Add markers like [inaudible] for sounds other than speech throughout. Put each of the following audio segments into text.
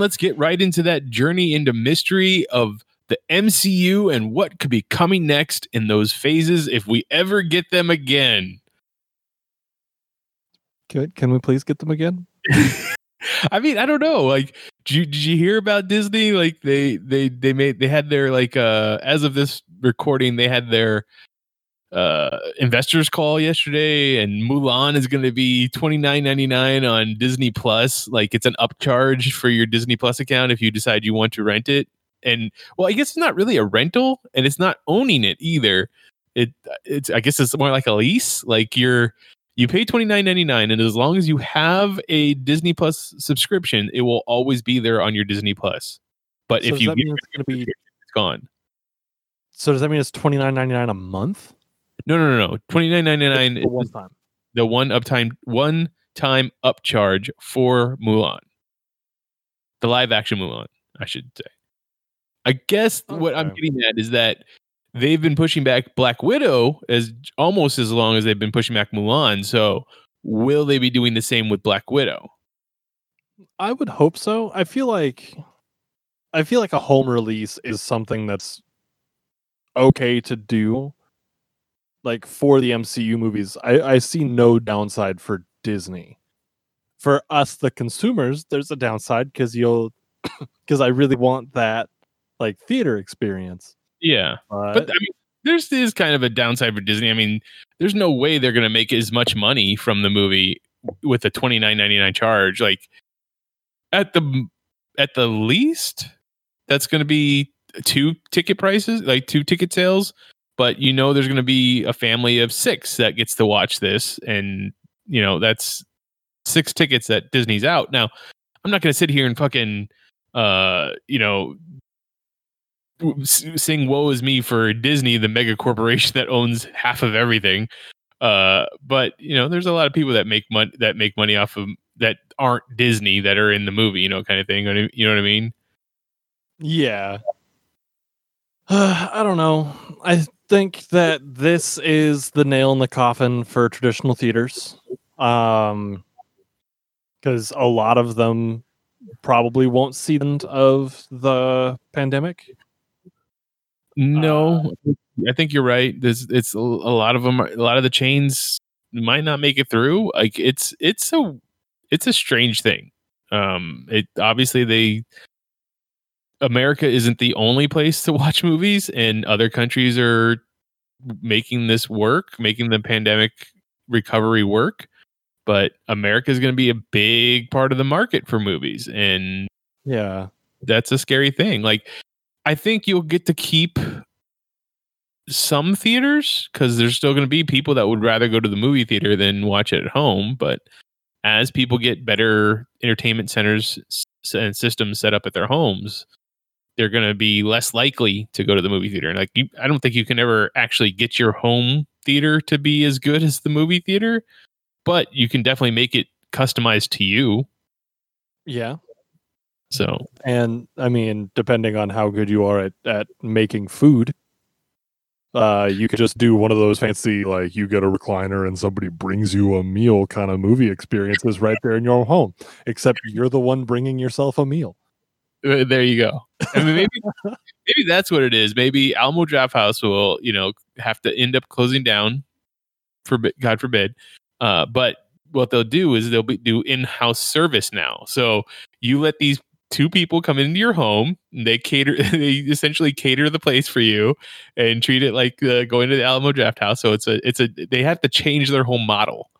Let's get right into that journey into mystery of the MCU and what could be coming next in those phases if we ever get them again. Good. Can we please get them again? [laughs] I mean, I don't know. Like, did you, did you hear about Disney? Like, they they they made they had their like uh as of this recording, they had their uh investors call yesterday and Mulan is going to be 29.99 on Disney Plus. Like it's an upcharge for your Disney Plus account if you decide you want to rent it. And well I guess it's not really a rental and it's not owning it either. It it's I guess it's more like a lease. Like you're you pay 29.99 and as long as you have a Disney Plus subscription it will always be there on your Disney Plus. But So if you get it's gonna be- it's gone. So does that mean it's twenty nine ninety nine a month? No no no no 29.99 For one is time. the one uptime one time upcharge for Mulan. The live action Mulan, I should say. I guess what I'm getting at is that they've been pushing back Black Widow as almost as long as they've been pushing back Mulan. So will they be doing the same with Black Widow? I would hope so. I feel like I feel like a home release is something that's okay to do. Like for the MCU movies, I, I see no downside for Disney. For us, the consumers, there's a downside because you'll [coughs] because I really want that like theater experience. Yeah. But, But I mean, there's is kind of a downside for Disney. I mean, there's no way they're going to make as much money from the movie with a 29.99 charge. Like at the at the least, that's going to be two ticket prices, like two ticket sales. But you know, there's going to be a family of six that gets to watch this, and you know that's six tickets that Disney's out. Now, I'm not going to sit here and fucking, uh, you know, sing "Woe is me" for Disney, the mega corporation that owns half of everything. Uh, but you know, there's a lot of people that make money that make money off of that aren't Disney that are in the movie, you know, kind of thing. You know what I mean? Yeah. [sighs] I don't know. I think that this is the nail in the coffin for traditional theaters. Um cuz a lot of them probably won't see the end of the pandemic. No, I think you're right. There's it's a, a lot of them. A lot of the chains might not make it through. Like it's it's a it's a strange thing. Um, it obviously they America isn't the only place to [laughs] watch movies, and other countries are making this work, making the pandemic recovery work. But America is going to be a big part of the market for movies, and Yeah. that's a scary thing. Like, I think you'll get to keep some theaters because there's still going to be people that would rather go to the movie theater than watch it at home. But as people get better entertainment centers and systems set up at their homes, they're going to be less likely to go to the movie theater. Like, you, I don't think you can ever actually get your home theater to be as good as the movie theater, but you can definitely make it customized to you. Yeah. So And I mean, depending on how good you are at, at making food, uh, you could just do one of those fancy, like you get a recliner and somebody brings you a meal kind of movie experiences right there in your home. Except you're the one bringing yourself a meal. Uh, there you go. I mean, maybe [laughs] maybe that's what it is. Maybe Alamo Drafthouse will, you know, have to end up closing down, for God forbid. Uh, but what they'll do is they'll be, do in-house service now. So you let these two people come into your home. And they cater. [laughs] They essentially cater the place for you and treat it like uh, going to the Alamo Drafthouse. So it's a it's a they have to change their whole model.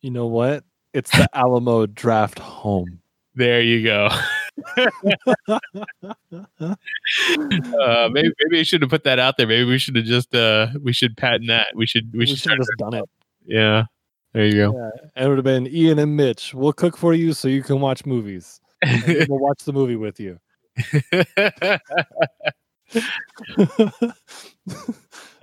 You know what? It's the Alamo Draft Home. There you go. [laughs] uh, maybe maybe I should have put that out there. Maybe we should have just uh we should patent that. We should we, we should have just done it. yeah. There you go. Yeah, and it would have been Ian and Mitch. We'll cook for you so you can watch movies. We'll watch the movie with you. [laughs]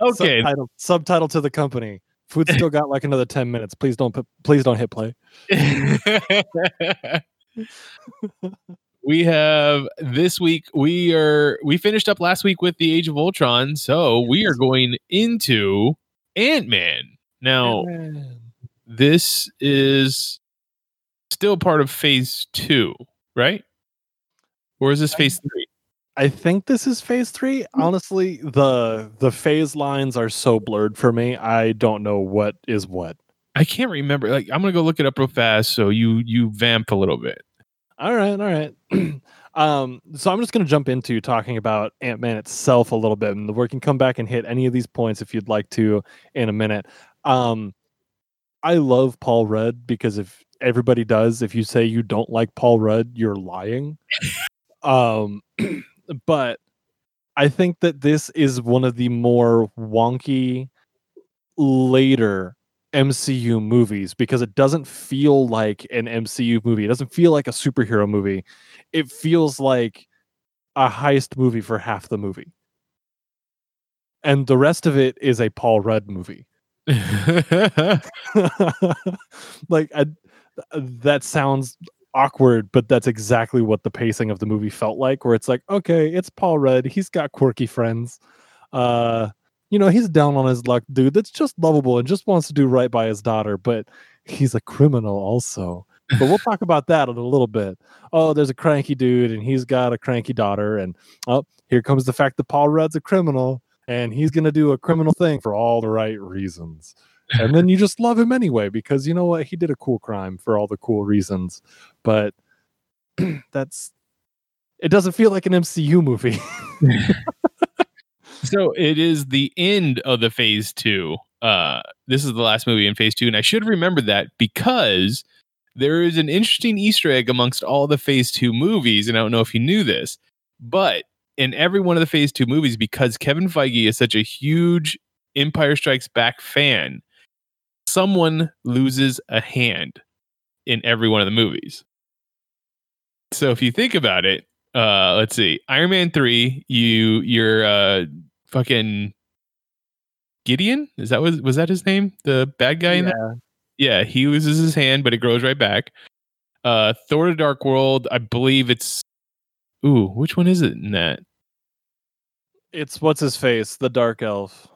okay. Subtitle, subtitle to the company. Food still got like another ten minutes. Please don't put, please don't hit play. [laughs] we have this week we are we finished up last week with the Age of Ultron, so we are going into Ant-Man. Now, Man. this is still part of phase 2, right? Or is this phase 3? I think this is phase three. Hmm. Honestly, the the phase lines are so blurred for me. I don't know what is what. I can't remember. Like I'm going to go look it up real fast so you you vamp a little bit. All right, all right. [clears throat] um, so I'm just going to jump into talking about Ant Man itself a little bit, and we can come back and hit any of these points if you'd like to in a minute. Um, I love Paul Rudd because if everybody does, if you say you don't like Paul Rudd, you're lying. [laughs] um, [clears throat] but I think that this is one of the more wonky later MCU movies because it doesn't feel like an MCU movie. It doesn't feel like a superhero movie. It feels like a heist movie for half the movie. And the rest of it is a Paul Rudd movie. [laughs] like I, that sounds awkward, but that's exactly what the pacing of the movie felt like. Where it's like, okay, it's Paul Rudd. He's got quirky friends. Uh, you know, he's down on his luck, dude. That's just lovable and just wants to do right by his daughter, but he's a criminal also. But we'll talk about that in a little bit. Oh, there's a cranky dude, and he's got a cranky daughter, and oh, here comes the fact that Paul Rudd's a criminal, and he's gonna do a criminal thing for all the right reasons. And then you just love him anyway because you know what? He did a cool crime for all the cool reasons. But [clears throat] that's it doesn't feel like an MCU movie. [laughs] so it is the end of the phase two. Uh, this is the last movie in phase two, and I should remember that because there is an interesting Easter egg amongst all the phase two movies, and I don't know if you knew this, but in every one of the phase two movies, because Kevin Feige is such a huge Empire Strikes Back fan, someone loses a hand in every one of the movies. So if you think about it, uh, let's see, Iron Man three, you you're uh fucking Gideon. Is that was was that his name? The bad guy in that? Yeah, he loses his hand, but it grows right back. Uh, Thor: The Dark World. I believe it's. Ooh, which one is it in that? It's what's his face, the Dark Elf.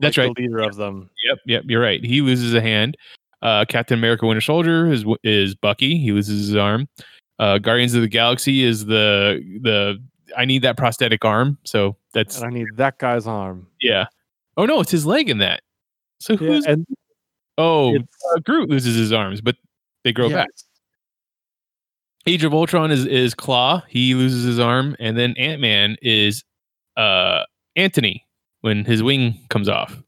That's like right. the leader of them. Yep, yep, you're right. He loses a hand. Uh, Captain America: Winter Soldier is is Bucky. He loses his arm. Uh, Guardians of the Galaxy is the the I need that prosthetic arm. So that's And I need that guy's arm. yeah. Oh no, it's his leg in that. So Yeah, who's and oh uh, Groot loses his arms, but they grow back. Age of Ultron is is Klaue. He loses his arm, and then Ant Man is uh Anthony when his wing comes off.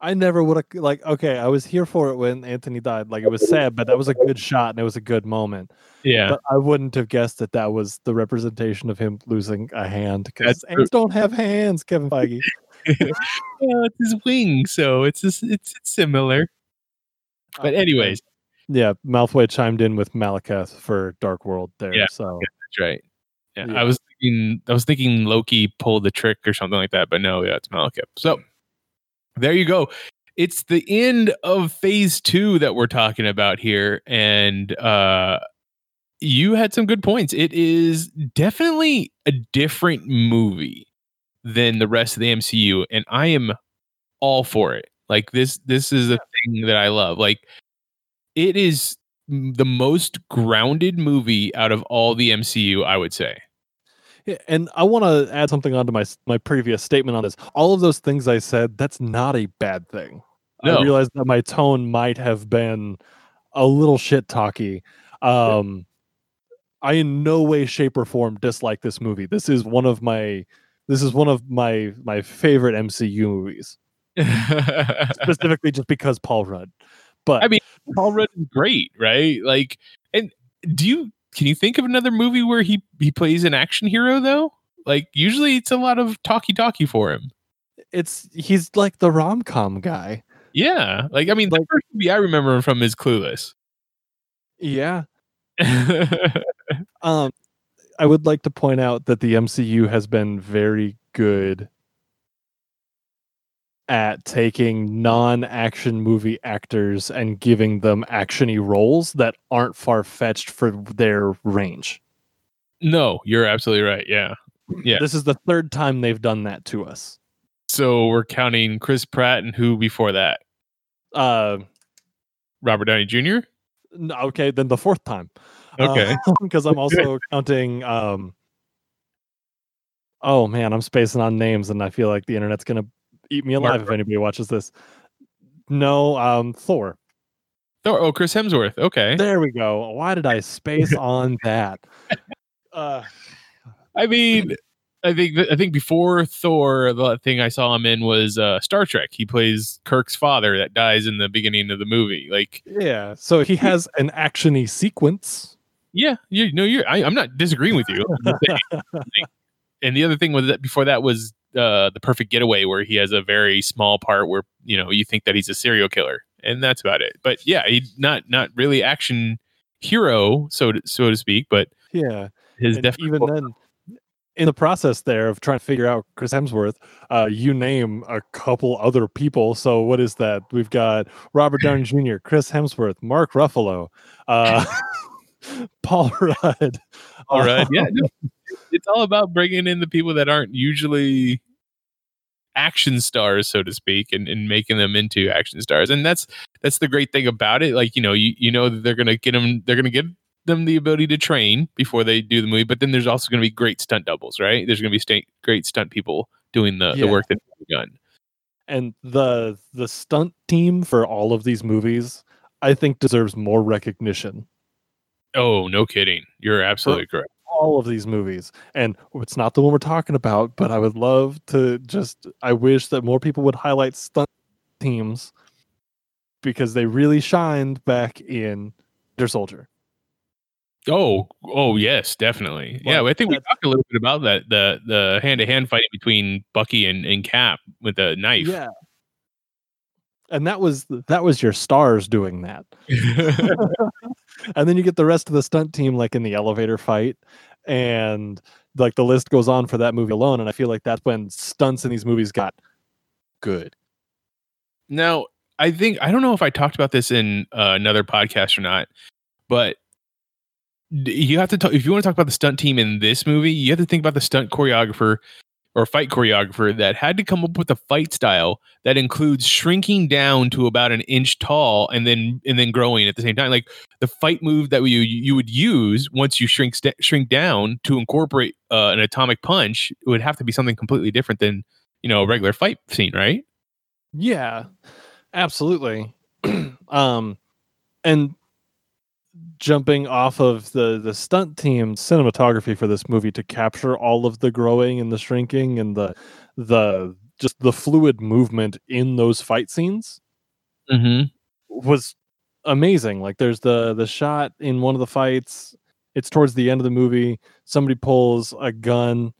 I never would have like okay, I was here for it when Anthony died. Like it was sad, but that was a good shot and it was a good moment. Yeah, But I wouldn't have guessed that that was the representation of him losing a hand because That's ants don't have hands, Kevin Feige. [laughs] well, it's his wing, so it's just, it's, it's similar. But anyways, yeah, Malfoy chimed in with Malekith for Dark World there. Yeah, so that's right. Yeah, Yeah. I was thinking I was thinking Loki pulled the trick or something like that, but no, yeah, it's Malekith. So there you go. It's the end of phase two that we're talking about here, and uh you had some good points. It is definitely a different movie than the rest of the MCU, and I am all for it. Like this, this is the thing that I love. Like it is the most grounded movie out of all the MCU, I would say. And I want to add something onto my my previous statement on this. All of those things I said, that's not a bad thing. No. I realized that my tone might have been a little shit talky. Um, I in no way, shape, or form dislike this movie. This is one of my this is one of my my favorite MCU movies, [laughs] specifically just because Paul Rudd. But I mean, Paul Rudd is great, right? Like, and do you can you think of another movie where he he plays an action hero though? Like, usually it's a lot of talky talky for him. it's he's like the rom com guy. Yeah, like I mean, the first movie I remember him from is Clueless. Yeah. [laughs] Um, I would like to point out that the MCU has been very good at taking non-action movie actors and giving them actiony roles that aren't far-fetched for their range. no, you're absolutely right. Yeah. Yeah. This is the third time they've done that to us. So we're counting Chris Pratt and who before that? Uh, Robert Downey Jr. okay, then the fourth time. Okay. [laughs] because I'm also [laughs] counting. Um, oh man, I'm spacing on names, and I feel like the internet's gonna eat me Mark alive if anybody watches this. No, um, Thor. Thor. Oh, Chris Hemsworth. Okay. There we go. Why did I [laughs] space on that? Uh, I mean, I think th- I think before Thor, the thing I saw him in was uh, Star Trek. He plays Kirk's father that dies in the beginning of the movie. Like, yeah, so he has an actiony sequence. yeah, you know, you're. I, I'm not disagreeing with you. Saying, [laughs] like, and the other thing was that before that was uh, the Perfect Getaway, where he has a very small part where you know you think that he's a serial killer, and that's about it. But yeah, he not not really action hero, so to, so to speak, but Yeah, his and definitely even then, in the process there of trying to figure out Chris Hemsworth, uh, you name a couple other people. So what is that? We've got Robert Downey [laughs] Jr., Chris Hemsworth, Mark Ruffalo, uh, [laughs] Paul Rudd. all right. uh, Yeah, no, [laughs] it's all about bringing in the people that aren't usually action stars, so to speak, and, and making them into action stars. And that's that's the great thing about it. Like you know, you you know that they're gonna get them, they're gonna give them the ability to train before they do the movie. But then there's also gonna be great stunt doubles, right? There's gonna be sta- great stunt people doing the, the work that they've done. and the the stunt team for all of these movies, I think, deserves more recognition. Oh, no kidding. You're absolutely correct. All of these movies and it's not the one we're talking about but i would love to just i wish that more people would highlight stunt teams because they really shined back in Winter Soldier Oh, oh yes, definitely. yeah, I think we talked a little bit about that the the hand to hand fighting between Bucky and, and Cap with the knife. yeah and that was that was your stars doing that [laughs] [laughs] and then you get the rest of the stunt team like in the elevator fight and like the list goes on for that movie alone and i feel like that's when stunts in these movies got good. Now, I think I don't know if I talked about this in uh, another podcast or not, but you have to talk if you want to talk about the stunt team in this movie, you have to think about the stunt choreographer or fight choreographer that had to come up with a fight style that includes shrinking down to about an inch tall and then and then growing at the same time. Like the fight move that you you would use once you shrink st- shrink down to incorporate uh, an atomic punch it would have to be something completely different than you know a regular fight scene, right? Yeah, absolutely. [clears throat] um, and jumping off of the the stunt team cinematography for this movie to capture all of the growing and the shrinking and the the just the fluid movement in those fight scenes Mm-hmm. was amazing. Like there's the the shot in one of the fights. It's towards the end of the movie. Somebody pulls a gun.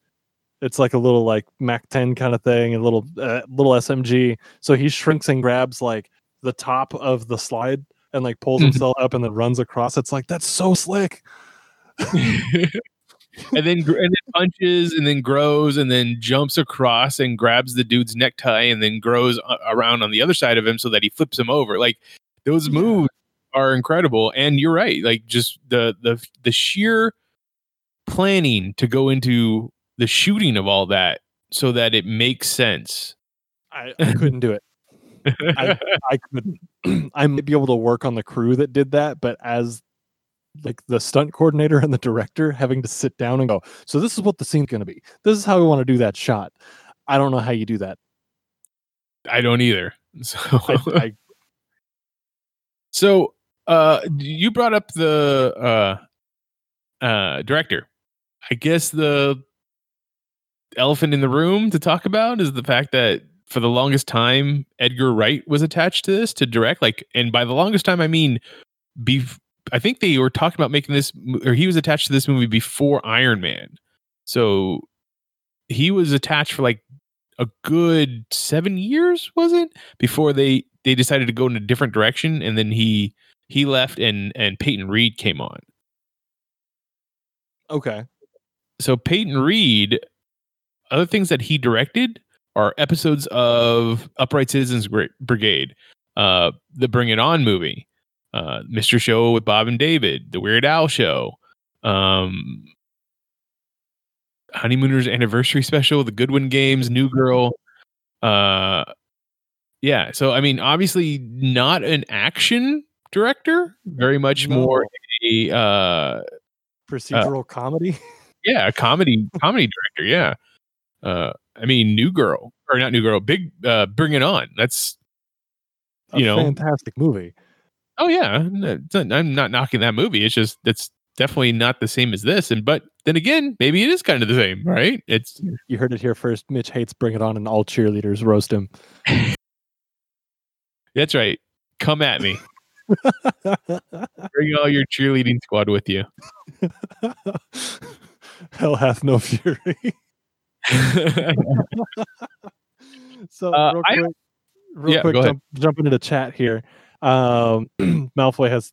It's like a little like Mac 10 kind of thing, a little uh, little SMG. So he shrinks and grabs like the top of the slide and like pulls Mhm. himself up and then runs across. It's like that's so slick. [laughs] and then and then punches and then grows and then jumps across and grabs the dude's necktie and then grows around on the other side of him so that he flips him over. Like those moves are incredible. And you're right. Like just the the the sheer planning to go into the shooting of all that so that it makes sense. I, I couldn't do it. I, I couldn't. [clears throat] I might be able to work on the crew that did that, but as like the stunt coordinator and the director having to sit down and go, so this is what the scene's going to be. This is how we want to do that shot. I don't know how you do that. I don't either. [laughs] So I, I, [laughs] So uh you brought up the uh uh director. I guess the elephant in the room to talk about is the fact that for the longest time Edgar Wright was attached to this to direct like and by the longest time I mean be I think they were talking about making this or he was attached to this movie before Iron Man. So he was attached for like a good 7 years was it before they they decided to go in a different direction, and then he he left, and and Peyton Reed came on. Okay. So Peyton Reed, other things that he directed are episodes of Upright Citizens Brigade, uh, the Bring It On movie, uh, Mr. Show with Bob and David, the Weird Al Show, um, Honeymooners Anniversary Special, the Goodwin Games, New Girl. Uh, yeah. So I mean, obviously not an action director, very much No. more a uh, Procedural comedy. [laughs] yeah, a comedy comedy director. Yeah. Uh, I mean, New Girl or not New Girl, Big uh, Bring It On. That's A you know- fantastic movie. oh yeah. no, it's not- I'm not knocking that movie. It's just that's definitely not the same as this. And but then again, maybe it is kind of the same, right? It's You heard it here first. Mitch hates Bring It On, and all cheerleaders roast him. [laughs] that's right. Come at me. [laughs] Bring all your cheerleading squad with you. [laughs] Hell hath no fury. [laughs] So Uh, real I- quick, real Yeah, quick, jump, jumping into the chat here. Um, [clears throat] [clears throat] Malfoy has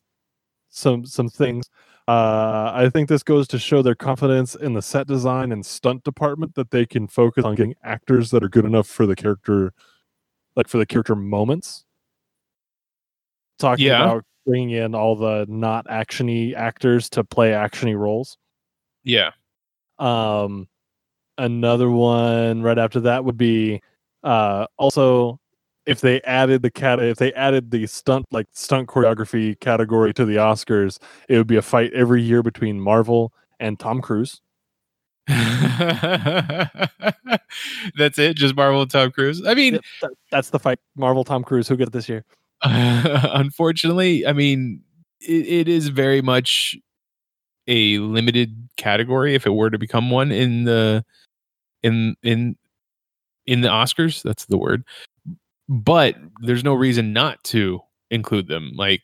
some some things. Uh, I think this goes to show their confidence in the set design and stunt department that they can focus on getting actors that are good enough for the character, like for the character moments. Talking Yeah. about bringing in all the not actiony actors to play actiony roles. yeah. Um, another one right after that would be uh, also if they added the cat if they added the stunt like stunt choreography category to the Oscars, it would be a fight every year between Marvel and Tom Cruise. [laughs] That's it. Just Marvel and Tom Cruise. I mean, that's the fight. Marvel, Tom Cruise. Who gets it this year? [laughs] unfortunately, I mean, it, it is very much a limited category if it were to become one in the in in in the Oscars. That's the word. But there's no reason not to include them. Like,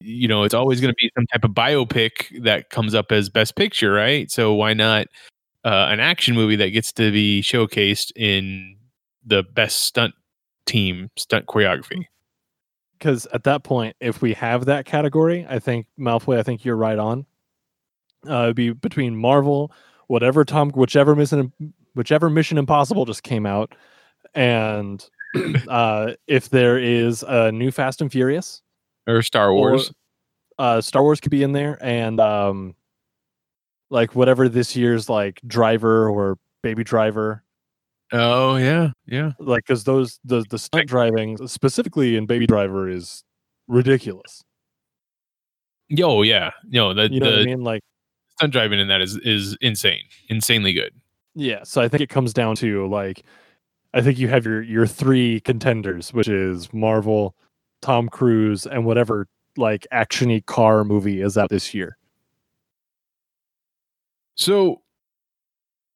you know, it's always going to be some type of biopic that comes up as best picture, right? So why not uh, an action movie that gets to be showcased in the best stunt team stunt choreography? Because at that point, if we have that category, I think Malfoy. I think you're right on. Uh, it'd be between Marvel, whatever Tom, whichever Mission, whichever Mission Impossible just came out, and [clears throat] uh, if there is a new Fast and Furious, or Star Or- Wars. uh, Star Wars could be in there, and um, like whatever this year's like Driver or Baby Driver, oh yeah, yeah. like because those the the stunt driving specifically in Baby Driver is ridiculous. Yo, yeah. No, the You know the what I mean? Like stunt driving in that is is insane, insanely good. yeah. So I think it comes down to like I think you have your your three contenders, which is Marvel, Tom Cruise, and whatever like actiony car movie is out this year. So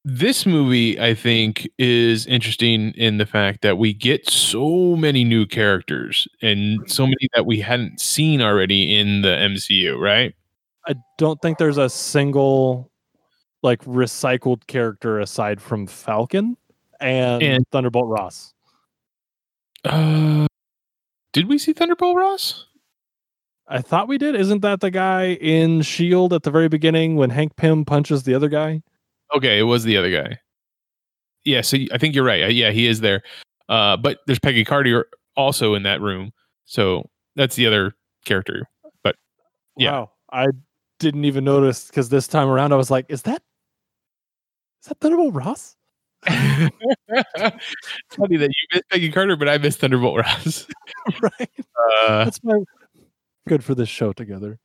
this movie, I think, is interesting in the fact that we get so many new characters and so many that we hadn't seen already in the MCU, right? I don't think there's a single like recycled character aside from Falcon and, And- Thunderbolt Ross. Uh, did we see Thunderbolt Ross? I thought we did. Isn't that the guy in Shield at the very beginning when Hank Pym punches the other guy? Okay, it was the other guy. Yeah, so I think you're right. Uh, Yeah, he is there. Uh, but there's Peggy Carter also in that room. So that's the other character. But yeah. Wow. I didn't even notice because this time around I was like, is that is that Thunderbolt Ross? [laughs] Funny that you missed Peggy Carter, but I missed Thunderbolt Ross. [laughs] [laughs] right. Uh, That's my good for this show together.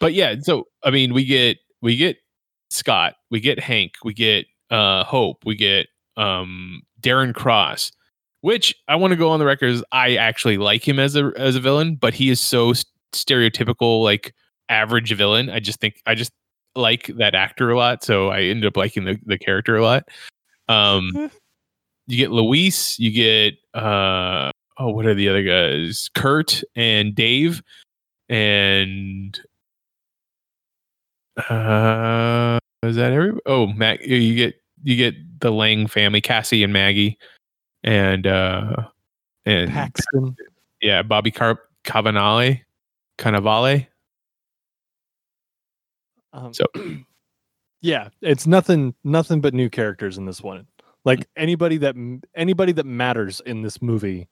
but yeah, so I mean, we get we get Scott, we get Hank, we get uh Hope, we get um Darren Cross, which I want to go on the record as I actually like him as a as a villain, but he is so stereotypical, like average villain. I just think I just like that actor a lot, so I ended up liking the the character a lot. Um, [laughs] you get Luis, you get uh oh, what are the other guys? Kurt and Dave, and uh, is that every? Oh, Mac, you get you get the Lang family, Cassie and Maggie. And uh and Paxton. yeah, Bobby Car- Cavanale, Cannavale. Um, So- [clears throat] yeah, it's nothing nothing but new characters in this one. Like anybody that anybody that matters in this movie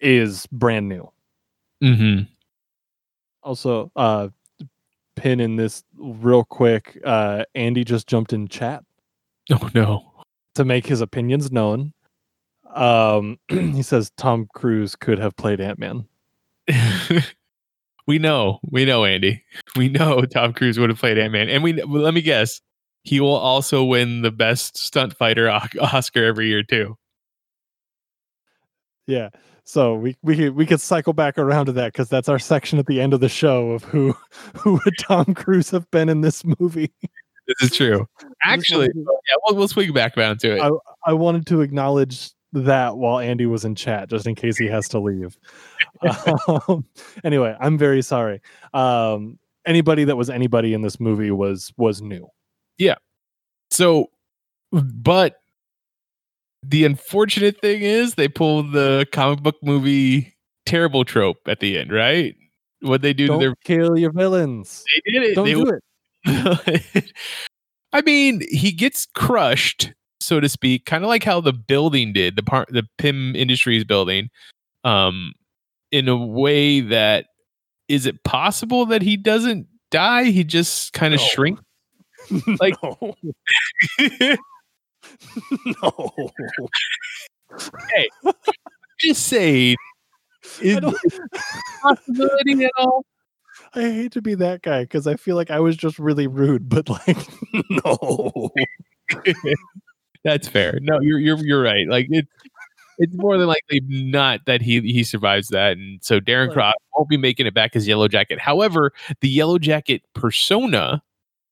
is brand new. Mm-hmm. Also, uh pin in this real quick. Uh Andy just jumped in chat Oh no. to make his opinions known. Um [clears throat] he says Tom Cruise could have played Ant-Man. [laughs] we know, we know, Andy. We know Tom Cruise would have played Ant Man, and we well, let me guess, he will also win the best stunt fighter [laughs] Oscar every year too. Yeah. So we we could, we could cycle back around to that because that's our section at the end of the show of who [laughs] who would Tom Cruise have been in this movie. This is true. Actually, yeah, we'll, we'll swing back around to it. I, I wanted to acknowledge that while Andy was in chat, just in case he has to leave. um, anyway, I'm very sorry. Um, anybody that was anybody in this movie was was new. Yeah. So, but the unfortunate thing is they pulled the comic book movie terrible trope at the end, right? What they do Don't to their kill your villains. they did it. Don't They- do it. [laughs] I mean, he gets crushed, so to speak, kind of like how the building did, the part the Pym Industries building, um, in a way that is it possible that he doesn't die? He just kind of No. shrink. [laughs] Like- no. [laughs] no. Just say, is I don't- it a possibility at all? I hate to be that guy because I feel like I was just really rude, but like, [laughs] no. That's fair. No, you're you're you're right. Like it, it's more than likely not that he he survives that, and so Darren Cross won't be making it back as Yellow Jacket. However, the Yellow Jacket persona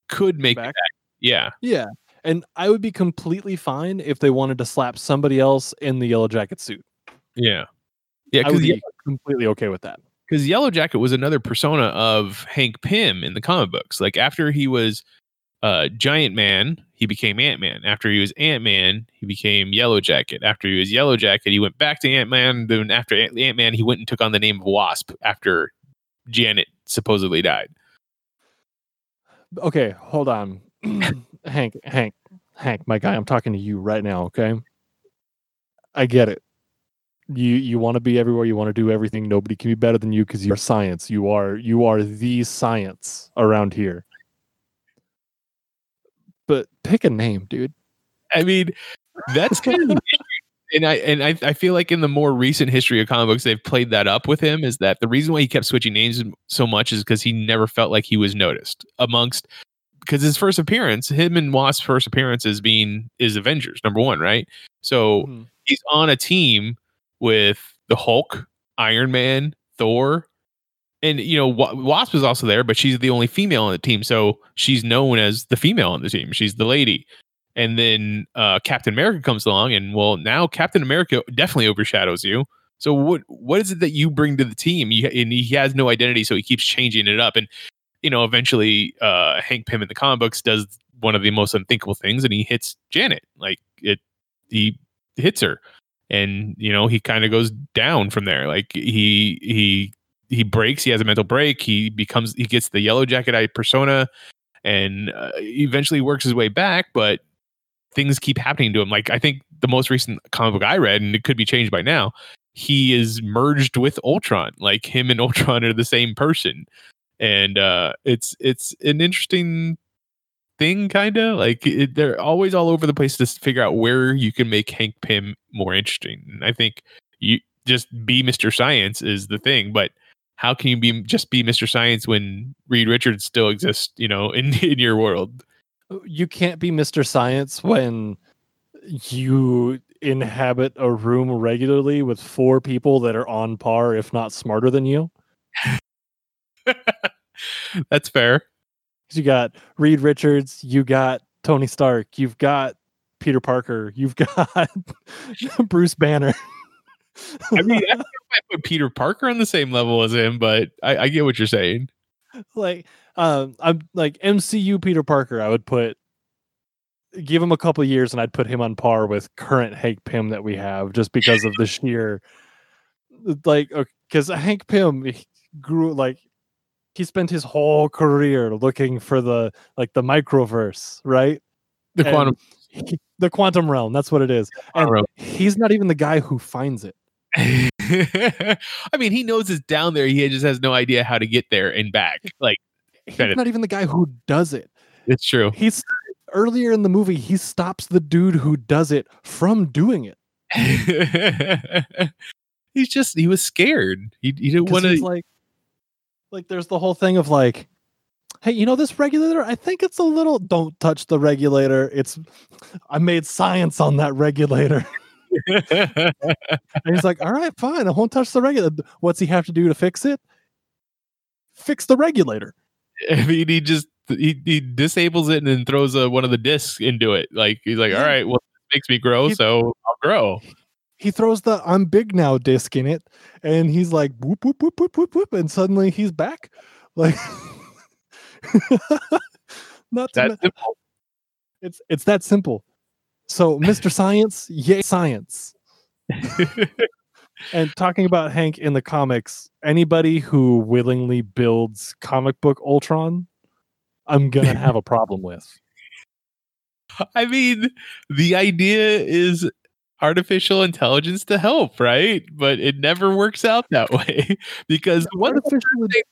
could make it Back? back. Yeah, Yeah. And I would be completely fine if they wanted to slap somebody else in the yellow jacket suit. yeah, yeah. I would be completely okay with that. because Yellow Jacket was another persona of Hank Pym in the comic books. Like after he was uh, Giant Man, he became Ant Man. After he was Ant Man, he became Yellow Jacket. After he was Yellow Jacket, he went back to Ant Man. Then after Ant Man, he went and took on the name of Wasp after Janet supposedly died. Okay, hold on. [clears throat] Hank, Hank, Hank, my guy, I'm talking to you right now, okay? I get it. You you want to be everywhere, you want to do everything. Nobody can be better than you because you're science. You are you are the science around here. But pick a name, dude. I mean, that's kind of the issue. and I and I, I feel like in the more recent history of comic books, they've played that up with him. Is that the reason why he kept switching names so much? Is because he never felt like he was noticed amongst because his first appearance, him and Wasp's first appearance is being is Avengers number one, right? So Mhm. he's on a team with the Hulk, Iron Man, Thor, and you know Wasp is also there, but she's the only female on the team, so she's known as the female on the team. She's the lady. And then uh, Captain America comes along, and well, now Captain America definitely overshadows you. So what what is it that you bring to the team? You, and he has no identity, so he keeps changing it up. And you know, eventually, uh, Hank Pym in the comic books does one of the most unthinkable things, and he hits Janet. Like it, he hits her, and you know, he kind of goes down from there. Like he he he breaks. He has a mental break. He becomes he gets the yellow jacket eye persona, and uh, eventually works his way back. But things keep happening to him. Like I think the most recent comic book I read, and it could be changed by now. He is merged with Ultron. Like him and [laughs] Ultron are the same person, and uh, it's it's an interesting thing, kind of like it, they're always all over the place to figure out where you can make Hank Pym more interesting. And I think you just be Mr. Science is the thing, but how can you be just be Mr. Science when Reed Richards still exists, you know, in [laughs] in your world? Oh, you can't be Mr. Science when you inhabit a room regularly with four people that are on par, if not smarter than you. [laughs] That's fair. You got Reed Richards, you got Tony Stark, you've got Peter Parker, you've got [laughs] Bruce Banner. I mean, I don't know if I put Peter Parker on the same level as him, but I, I get what you're saying. like um I'm like MCU Peter Parker, I would put give him a couple years and I'd put him on par with current Hank Pym that we have just because of the sheer like because Hank Pym grew like he spent his whole career looking for the like the microverse, right? The And quantum. he- the quantum realm, that's what it is. And realm. he's not even the guy who finds it. [laughs] I mean, he knows it's down there. He just has no idea how to get there and back. Like He's not even the guy who does it. it's true. He's earlier in the movie, he stops the dude who does it from doing it. [laughs] He's just he was scared. He he didn't want to. like like there's the whole thing of like hey you know this regulator i think it's a little don't touch the regulator it's i made science on that regulator [laughs] and he's like all right fine. I won't touch the regulator what's he have to do to fix it? Fix the regulator. I mean, he just he, he disables it and then throws a, one of the discs into it. Like he's like, all right, well, it makes me grow, He- so I'll grow. he throws the i'm big now disc in it and he's like whoop whoop whoop whoop whoop whoop and suddenly he's back. Like [laughs] not men- simple. it's it's that simple so mr science yay science [laughs] And talking about Hank in the comics, anybody who willingly builds comic book Ultron, I'm gonna [laughs] have a problem with. I mean, the idea is artificial intelligence to help, right? But it never works out that [laughs] way because Artificial- thing-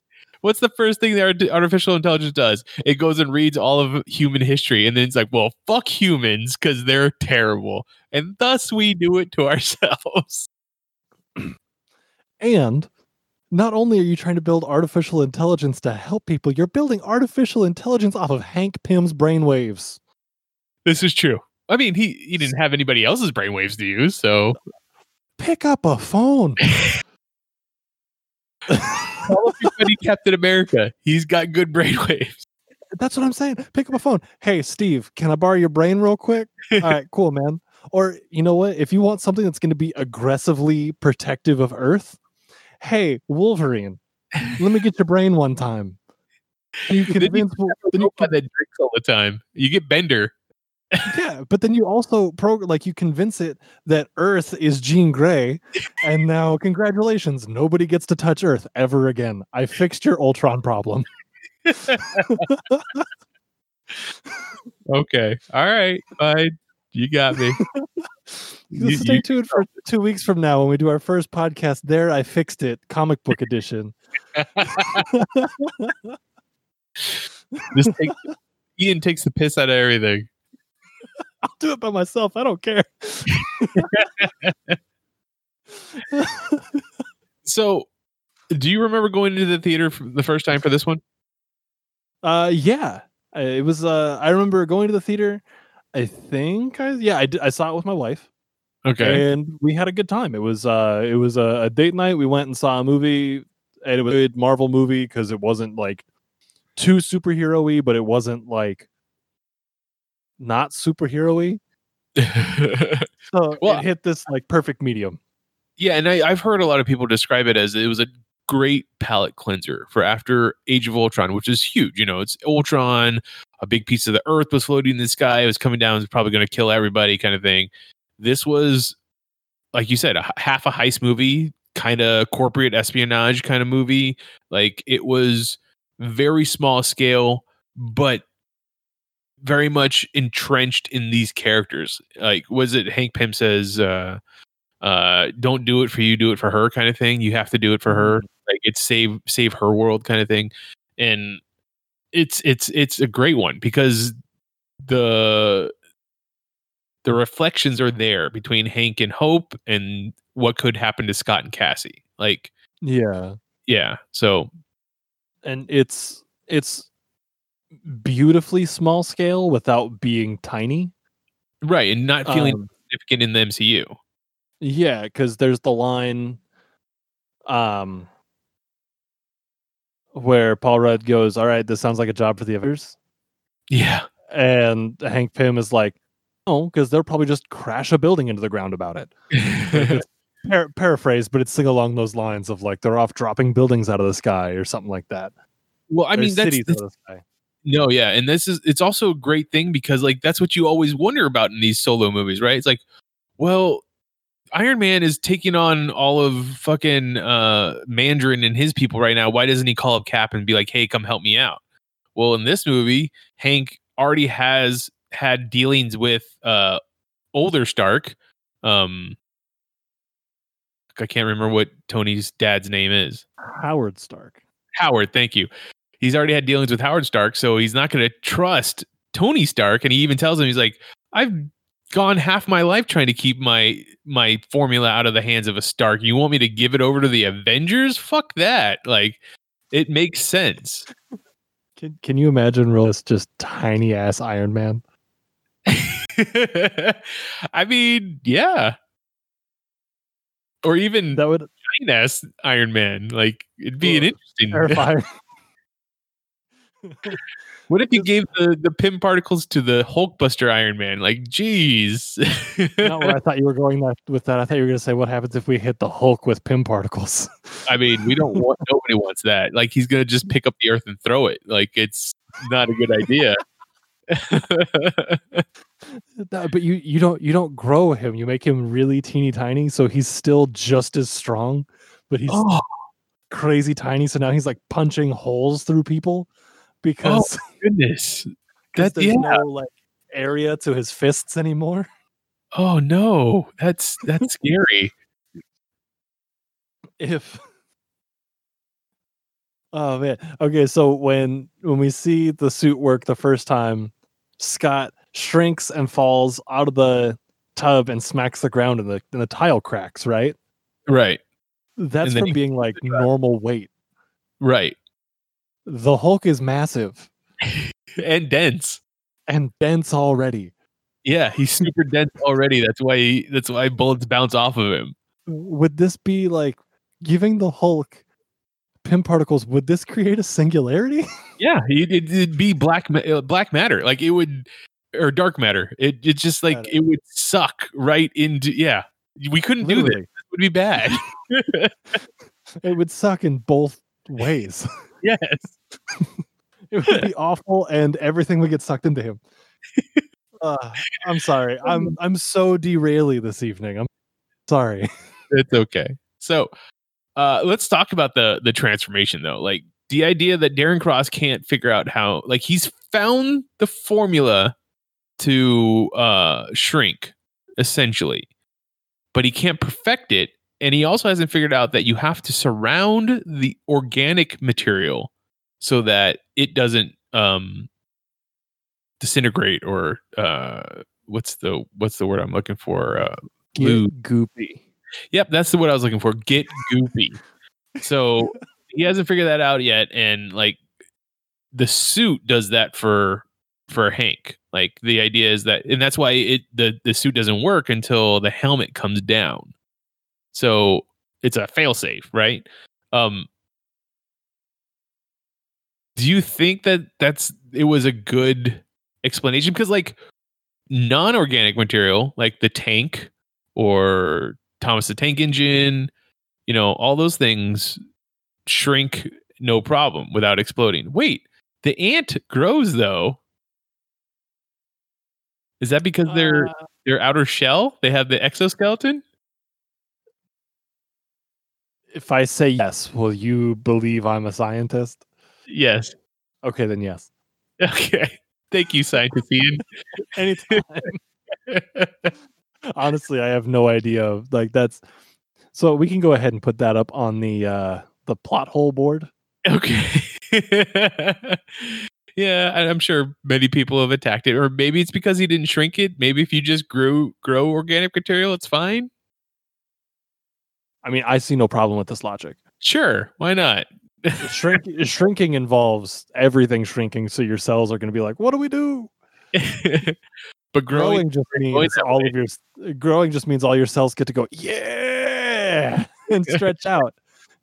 what's the first thing that artificial intelligence does? It goes and reads all of human history, and then it's like, well, fuck humans because they're terrible, and thus we do it to [laughs] ourselves. and not only are you trying to build artificial intelligence to help people, you're building artificial intelligence off of Hank Pym's brainwaves. This is true. I mean, he he didn't have anybody else's brainwaves to use, so Pick up a phone. [laughs] call up your buddy Captain America. He's got good brainwaves. That's what I'm saying. Pick up a phone. Hey, Steve, can I borrow your brain real quick? All right, cool, man. Or you know what? If you want something that's going to be aggressively protective of Earth, hey, Wolverine, let me get your brain one time. You [laughs] Then you then you Robot that drinks all the time. You get Bender. Yeah, but then you also pro like you convince it that Earth is Jean Grey, and now congratulations, nobody gets to touch Earth ever again. I fixed your Ultron problem. [laughs] Okay. All right. Fine. You got me. You- Stay you- tuned for two weeks from now when we do our first podcast. There, I fixed it, comic book edition. [laughs] This takes, Ian takes the piss out of everything. I'll do it by myself. I don't care. So, do you remember going to the theater for the first time for this one? Uh, yeah, it was. Uh, I remember going to the theater. I think I yeah I, did, I saw it with my wife Okay. and we had a good time. It was uh it was a, a date night. We went and saw a movie and it was a good Marvel movie because it wasn't like too superhero-y, but it wasn't like not superhero-y. [laughs] So Well- it hit this like perfect medium. yeah, and I, I've heard a lot of people describe it as it was a great palate cleanser for after Age of Ultron, which is huge. You know, it's Ultron, a big piece of the Earth was floating in the sky, it was coming down, it was probably going to kill everybody, kind of thing. This was, like you said, a, half a heist movie, kind of corporate espionage kind of movie. Like it was very small scale, but very much entrenched in these characters. Like, was it Hank Pym says, uh, uh, don't do it for you, do it for her kind of thing. You have to do it for her. Like it's save save her world kind of thing. And it's it's it's a great one because the the reflections are there between Hank and Hope and what could happen to Scott and Cassie. Like, Yeah. yeah. So And it's it's beautifully small scale without being tiny. right, and not feeling Um, significant in the MCU. Yeah, because there's the line um where Paul Rudd goes, All right, this sounds like a job for the Avengers. Yeah. And Hank Pym is like, No, because they'll probably just crash a building into the ground about it. [laughs] Par- paraphrase, but it's sing along those lines of like they're off dropping buildings out of the sky or something like that. well, I mean that's the out of the sky. No, yeah, and this is it's also a great thing because like that's what you always wonder about in these solo movies, right? It's like, well, Iron Man is taking on all of fucking uh Mandarin and his people right now. Why doesn't he call up Cap and be like, "Hey, come help me out"? Well, in this movie, Hank already has had dealings with uh older Stark. Um I can't remember what Tony's dad's name is. Howard Stark. Howard, thank you. He's already had dealings with Howard Stark, so he's not going to trust Tony Stark. And he even tells him, he's like, I've gone half my life trying to keep my my formula out of the hands of a Stark. You want me to give it over to the Avengers? Fuck that. Like, it makes sense. Can Can you imagine Willis just tiny ass Iron Man? [laughs] I mean, yeah. Or even That would giant ass Iron Man. Like, it'd be an interesting. [laughs] What if you gave the the Pym particles to the Hulkbuster Iron Man? Like, geez. Not where I thought you were going that, with that. I thought you were going to say, "What happens if we hit the Hulk with Pym particles?" [laughs] I mean, we don't want nobody wants that. Like, he's gonna just pick up the Earth and throw it. Like, it's not a good idea. [laughs] No, but you you don't you don't grow him. You make him really teeny tiny, so he's still just as strong, but he's oh, crazy tiny. So now he's like punching holes through people Oh because goodness. [laughs] 'cause That there's yeah. no like area to his fists anymore. Oh no, that's that's [laughs] scary. If oh man, okay, so when when we see the suit work the first time, Scott shrinks and falls out of the tub and smacks the ground and the and the tile cracks. Right, Right, that's from being like [laughs] normal weight. right, The Hulk is massive and dense. and dense already. Yeah, he's super dense already. That's why he, that's why bullets bounce off of him. Would this be like giving the Hulk Pym particles? Would this create a singularity? [laughs] Yeah, it, it'd be black uh, black matter. Like it would, or dark matter. It it's just like it. would suck right into. Yeah, we couldn't do this. It would be bad. [laughs] It would suck in both ways. [laughs] yes. [laughs] It would be awful, and everything would get sucked into him. Uh, [laughs] I'm sorry. I'm I'm so deraily this evening. I'm sorry. [laughs] it's okay. So, uh, let's talk about the the transformation though. Like the idea that Darren Cross can't figure out how, like, he's found the formula to uh shrink essentially, but he can't perfect it, and he also hasn't figured out that you have to surround the organic material so that it doesn't um disintegrate or uh what's the what's the word I'm looking for uh Get goopy. Yep, that's the word I was looking for. Get goopy. So [laughs] he hasn't figured that out yet, and like the suit does that for for Hank. Like the idea is that, and that's why it the the suit doesn't work until the helmet comes down. So it's a failsafe, right? Um, do you think that that's it was a good explanation? Because like non-organic material, like the tank or Thomas the Tank Engine, you know, all those things shrink no problem without exploding. Wait, the ant grows though. Is that because their Uh, their outer shell they have the exoskeleton? If I say yes, will you believe I'm a scientist? Yes. Okay, then yes. [laughs] Okay. Thank you, scientist Ian. [laughs] Anytime. [laughs] Honestly, I have no idea. Of like that's so we can go ahead and put that up on the uh the plot hole board. okay. yeah, I'm sure many people have attacked it, or maybe it's because he didn't shrink it. Maybe if you just grew grow organic material, it's fine. I mean, I see no problem with this logic. Sure, why not? Shrink, shrinking involves everything shrinking, so your cells are going to be like, "What do we do?" [laughs] but growing, Growing just means all way. of your growing just means all your cells get to go, yeah, and [laughs] stretch out.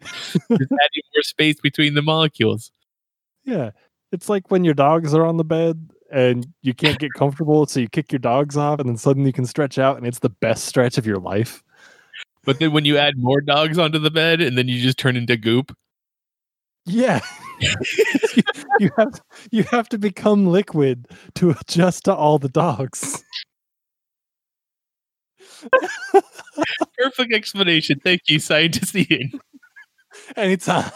just [laughs] adding more space between the molecules. Yeah, it's like when your dogs are on the bed and you can't get comfortable, so you kick your dogs off, and then suddenly you can stretch out, and it's the best stretch of your life. But then when you add more dogs onto the bed and then you just turn into goop. Yeah, you, [laughs] you have you have to become liquid to adjust to all the dogs. [laughs] Perfect explanation. Thank you, scientist Ian. Anytime.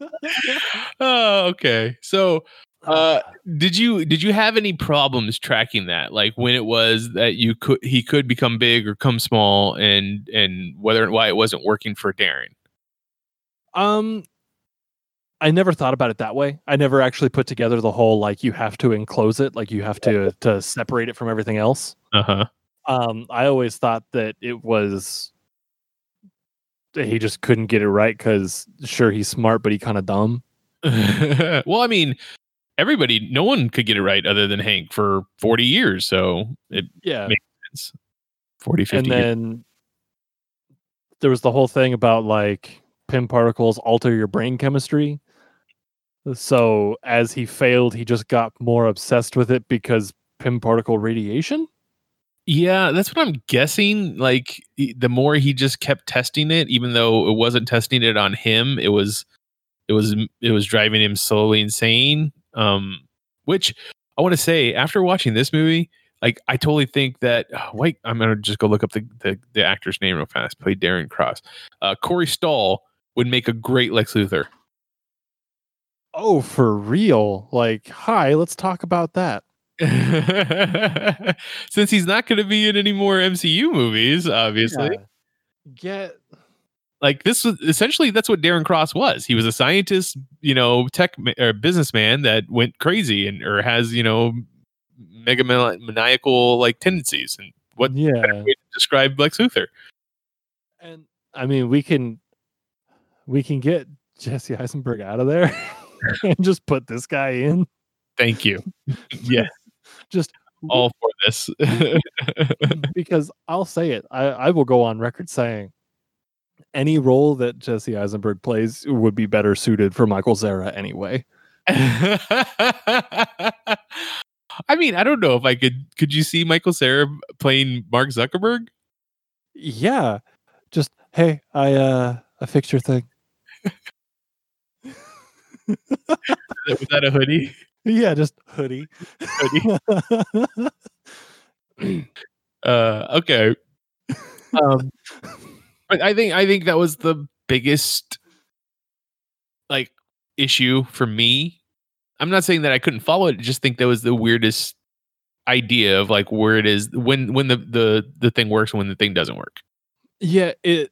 [laughs] oh, okay. So, uh, did you did you have any problems tracking that? Like when it was that you could he could become big or come small, and and whether and why it wasn't working for Darren? Um, I never thought about it that way. I never actually put together the whole like you have to enclose it, like you have to [laughs] to separate it from everything else. Uh huh. Um, I always thought that it was he just couldn't get it right because sure he's smart, but he kind of dumb. [laughs] well, I mean, everybody, no one could get it right other than Hank for 40 years. So it Yeah, makes sense. 40, 50 and years. then there was the whole thing about like Pym particles alter your brain chemistry. So as he failed, he just got more obsessed with it because Pym particle radiation. Yeah, that's what I'm guessing. Like the more he just kept testing it, even though it wasn't testing it on him, it was it was it was driving him slowly insane. Um, which I want to say after watching this movie, like I totally think that oh, wait, I'm gonna just go look up the, the the actor's name real fast. Played Darren Cross. Uh, Corey Stoll would make a great Lex Luthor. Oh, for real? Like, hi, let's talk about that. [laughs] Since he's not going to be in any more MCU movies, obviously. Yeah. Get like this was essentially that's what Darren Cross was. He was a scientist, you know, tech ma- or businessman that went crazy and or has you know mega maniacal like tendencies. And what yeah. better way to describe Lex Luthor? And I mean, we can we can get Jesse Eisenberg out of there [laughs] and just put this guy in. Thank you. [laughs] yeah, Just all for this. [laughs] because I'll say it. I, I will go on record saying any role that Jesse Eisenberg plays would be better suited for Michael Cera anyway. [laughs] I mean, I don't know if I could. Could you see Michael Cera playing Mark Zuckerberg? Yeah. Just hey, I uh I fixed your thing. Was that a hoodie? [laughs] Yeah, just hoodie. Hoodie. [laughs] Uh, okay. Um, I think I think that was the biggest like issue for me. I'm not saying that I couldn't follow it. I just think that was the weirdest idea of like where it is when when the the the thing works and when the thing doesn't work. Yeah, it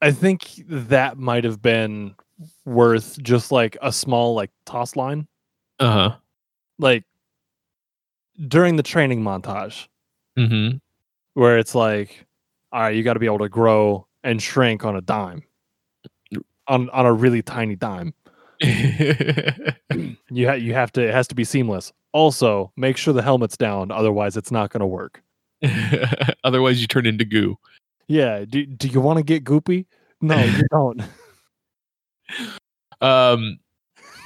I think that might have been worth just like a small like toss line. Uh huh. Like during the training montage Mm-hmm. where it's like, all right, you got to be able to grow and shrink on a dime, on on a really tiny dime. [laughs] You ha- you have to it has to be seamless. Also, make sure the helmet's down, otherwise it's not going to work. [laughs] Otherwise, you turn into goo. Yeah. Do do you want to get goopy? No, you [laughs] don't. Um,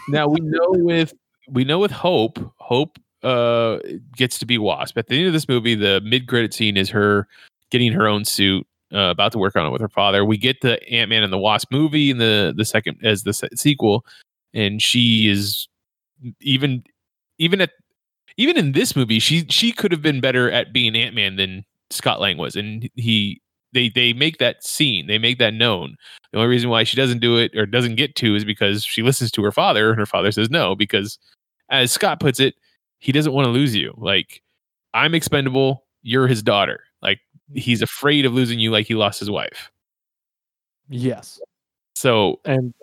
now we know with we know with Hope, Hope uh gets to be Wasp. At the end of this movie, the mid credit scene is her getting her own suit, uh, about to work on it with her father. We get the Ant Man and the Wasp movie in the the second as the se- sequel, and she is even even at even in this movie, she she could have been better at being Ant Man than Scott Lang was, and he they they make that scene, they make that known. The only reason why she doesn't do it or doesn't get to is because she listens to her father, and her father says no because, as Scott puts it, he doesn't want to lose you. Like I'm expendable, you're his daughter. Like he's afraid of losing you, like he lost his wife. yes. So And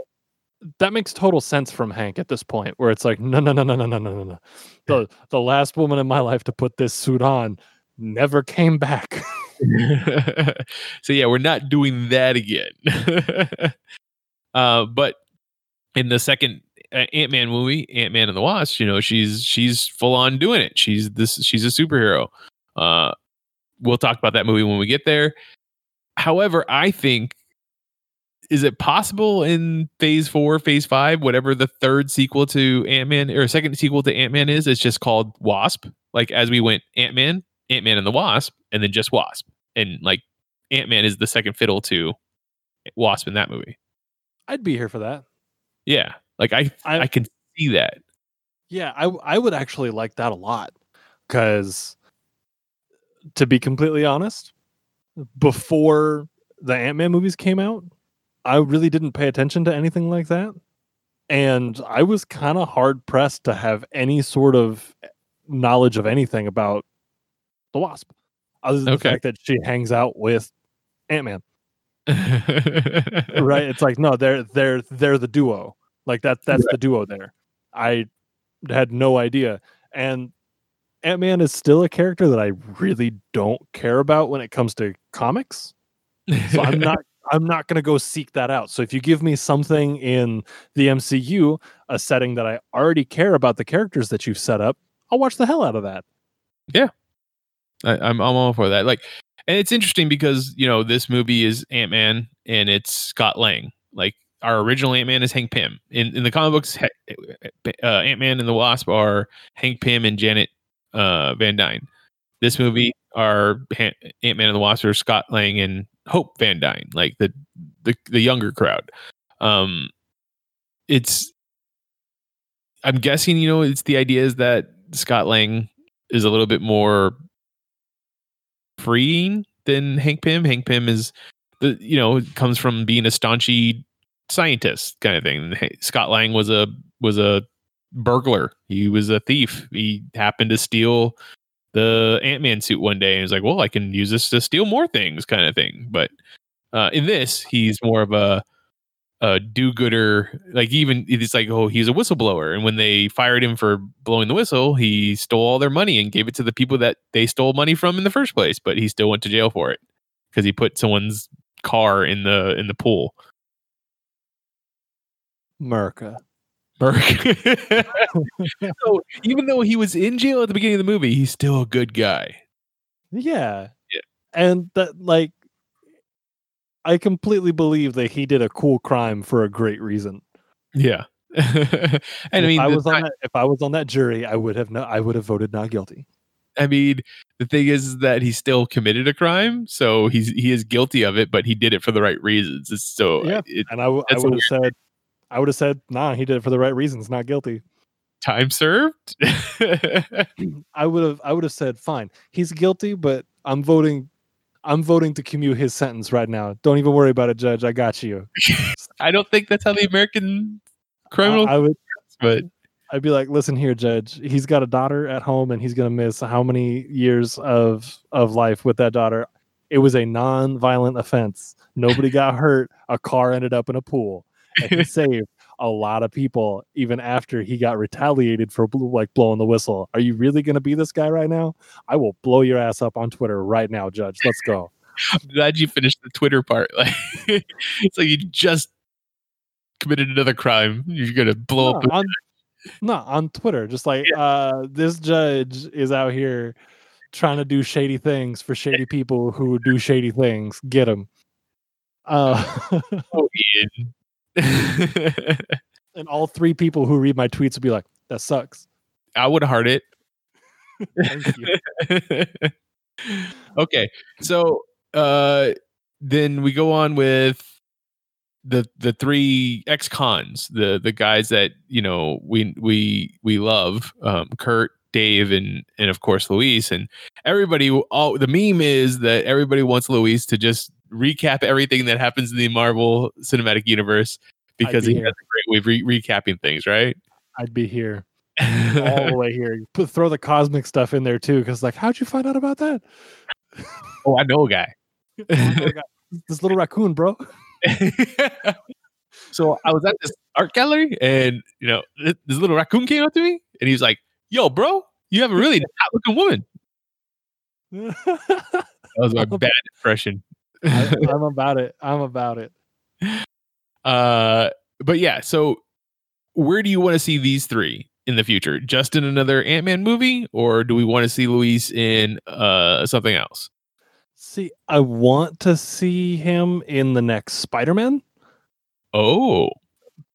that makes total sense from Hank at this point, where it's like, no, no, no, no, no, no, no, no, no. The the last woman in my life to put this suit on never came back. [laughs] so yeah, we're not doing that again. [laughs] uh, but in the second uh, Ant Man movie, Ant Man and the Wasp, you know, she's she's full on doing it. She's this she's a superhero. Uh, we'll talk about that movie when we get there. However, I think is it possible in phase four, phase five, whatever the third sequel to Ant Man or second sequel to Ant Man is, it's just called Wasp. Like as we went Ant Man, Ant Man and the Wasp, and then just Wasp. And like Ant Man is the second fiddle to Wasp in that movie. I'd be here for that. Yeah, like I I, I- can see that. Yeah, I I would actually like that a lot because to be completely honest, before the Ant-Man movies came out, I really didn't pay attention to anything like that. And I was kind of hard pressed to have any sort of knowledge of anything about the Wasp, other than Okay. the fact that she hangs out with Ant-Man. [laughs] right it's like no they're they're they're the duo like that that's the duo there i had no idea and ant-man is still a character that i really don't care about when it comes to comics so i'm [laughs] not i'm not going to go seek that out so if you give me something in the mcu a setting that i already care about the characters that you've set up i'll watch the hell out of that I, I'm I'm all for that. Like, and it's interesting because you know this movie is Ant Man and it's Scott Lang. Like our original Ant Man is Hank Pym. In in the comic books, uh, Ant Man and the Wasp are Hank Pym and Janet uh, Van Dyne. This movie are Ant Man and the Wasp are Scott Lang and Hope Van Dyne, like the the the younger crowd. Um, it's I'm guessing you know it's the idea is that Scott Lang is a little bit more freeing than Hank Pym. Hank Pym is the you know comes from being a staunchy scientist kind of thing. Scott Lang was a was a burglar. He was a thief. He happened to steal the Ant Man suit one day and was like, "Well, I can use this to steal more things," kind of thing. But uh, in this, he's more of a a do-gooder. Like even it's like, oh, he's a whistleblower, and when they fired him for blowing the whistle, he stole all their money and gave it to the people that they stole money from in the first place. But he still went to jail for it because he put someone's car in the in the pool. america Burke. [laughs] so even though he was in jail at the beginning of the movie, he's still a good guy. Yeah. Yeah. And that like I completely believe that he did a cool crime for a great reason. Yeah. [laughs] and I if mean, I was on ti- that if I was on that jury, I would have no I would have voted not guilty. I mean, the thing is that he still committed a crime, so he's he is guilty of it, but he did it for the right reasons. It's so Yeah. it, And I, w- I That's a would have said I would have said, nah, he did it for the right reasons, not guilty. time served. [clears throat] I would have I would have said, fine, he's guilty, but I'm voting I'm voting to commute his sentence right now. Don't even worry about it, Judge. I got you. [laughs] I don't think that's how the American criminal, I, I would but I'd be like, listen here, Judge. He's got a daughter at home, and he's gonna miss how many years of of life with that daughter. It was a non-violent offense. Nobody got hurt. A car ended up in a pool, and he saved a lot of people. Even after he got retaliated for like blowing the whistle. Are you really gonna be this guy right now? I will blow your ass up on Twitter right now, Judge. Let's go. [laughs] I'm glad you finished the Twitter part. Like [laughs] it's like you just committed another crime. You're gonna blow No, up. on, no, on Twitter, just like uh, this judge is out here trying to do shady things for shady people who do shady things. Get him. Uh, Oh, [laughs] Ian. [laughs] and all three people who read my tweets will be like, "That sucks." I would heart it. [laughs] [laughs] Okay, so uh, then we go on with the the three ex cons, the the guys that you know we we we love, um, Kurt, Dave, and and of course Luis, and everybody. All the meme is that everybody wants Luis to just recap everything that happens in the Marvel Cinematic Universe because be he here. has a great way of re- recapping things, right? I'd be here [laughs] all the way here. Put throw the cosmic stuff in there too, because like, how'd you find out about that? [laughs] oh, I know a guy. [laughs] This little raccoon, bro. so I was at this art gallery, and you know, this, this little raccoon came up to me, and he was like, "Yo, bro, you have a really hot looking woman." That was my bad impression. I, [laughs] I'm about it. I'm about it. uh, but yeah, so where do you want to see these three in the future? Just in another Ant Man movie, or do we want to see Luis in uh something else? See, I want to see him in the next Spider-Man, Oh,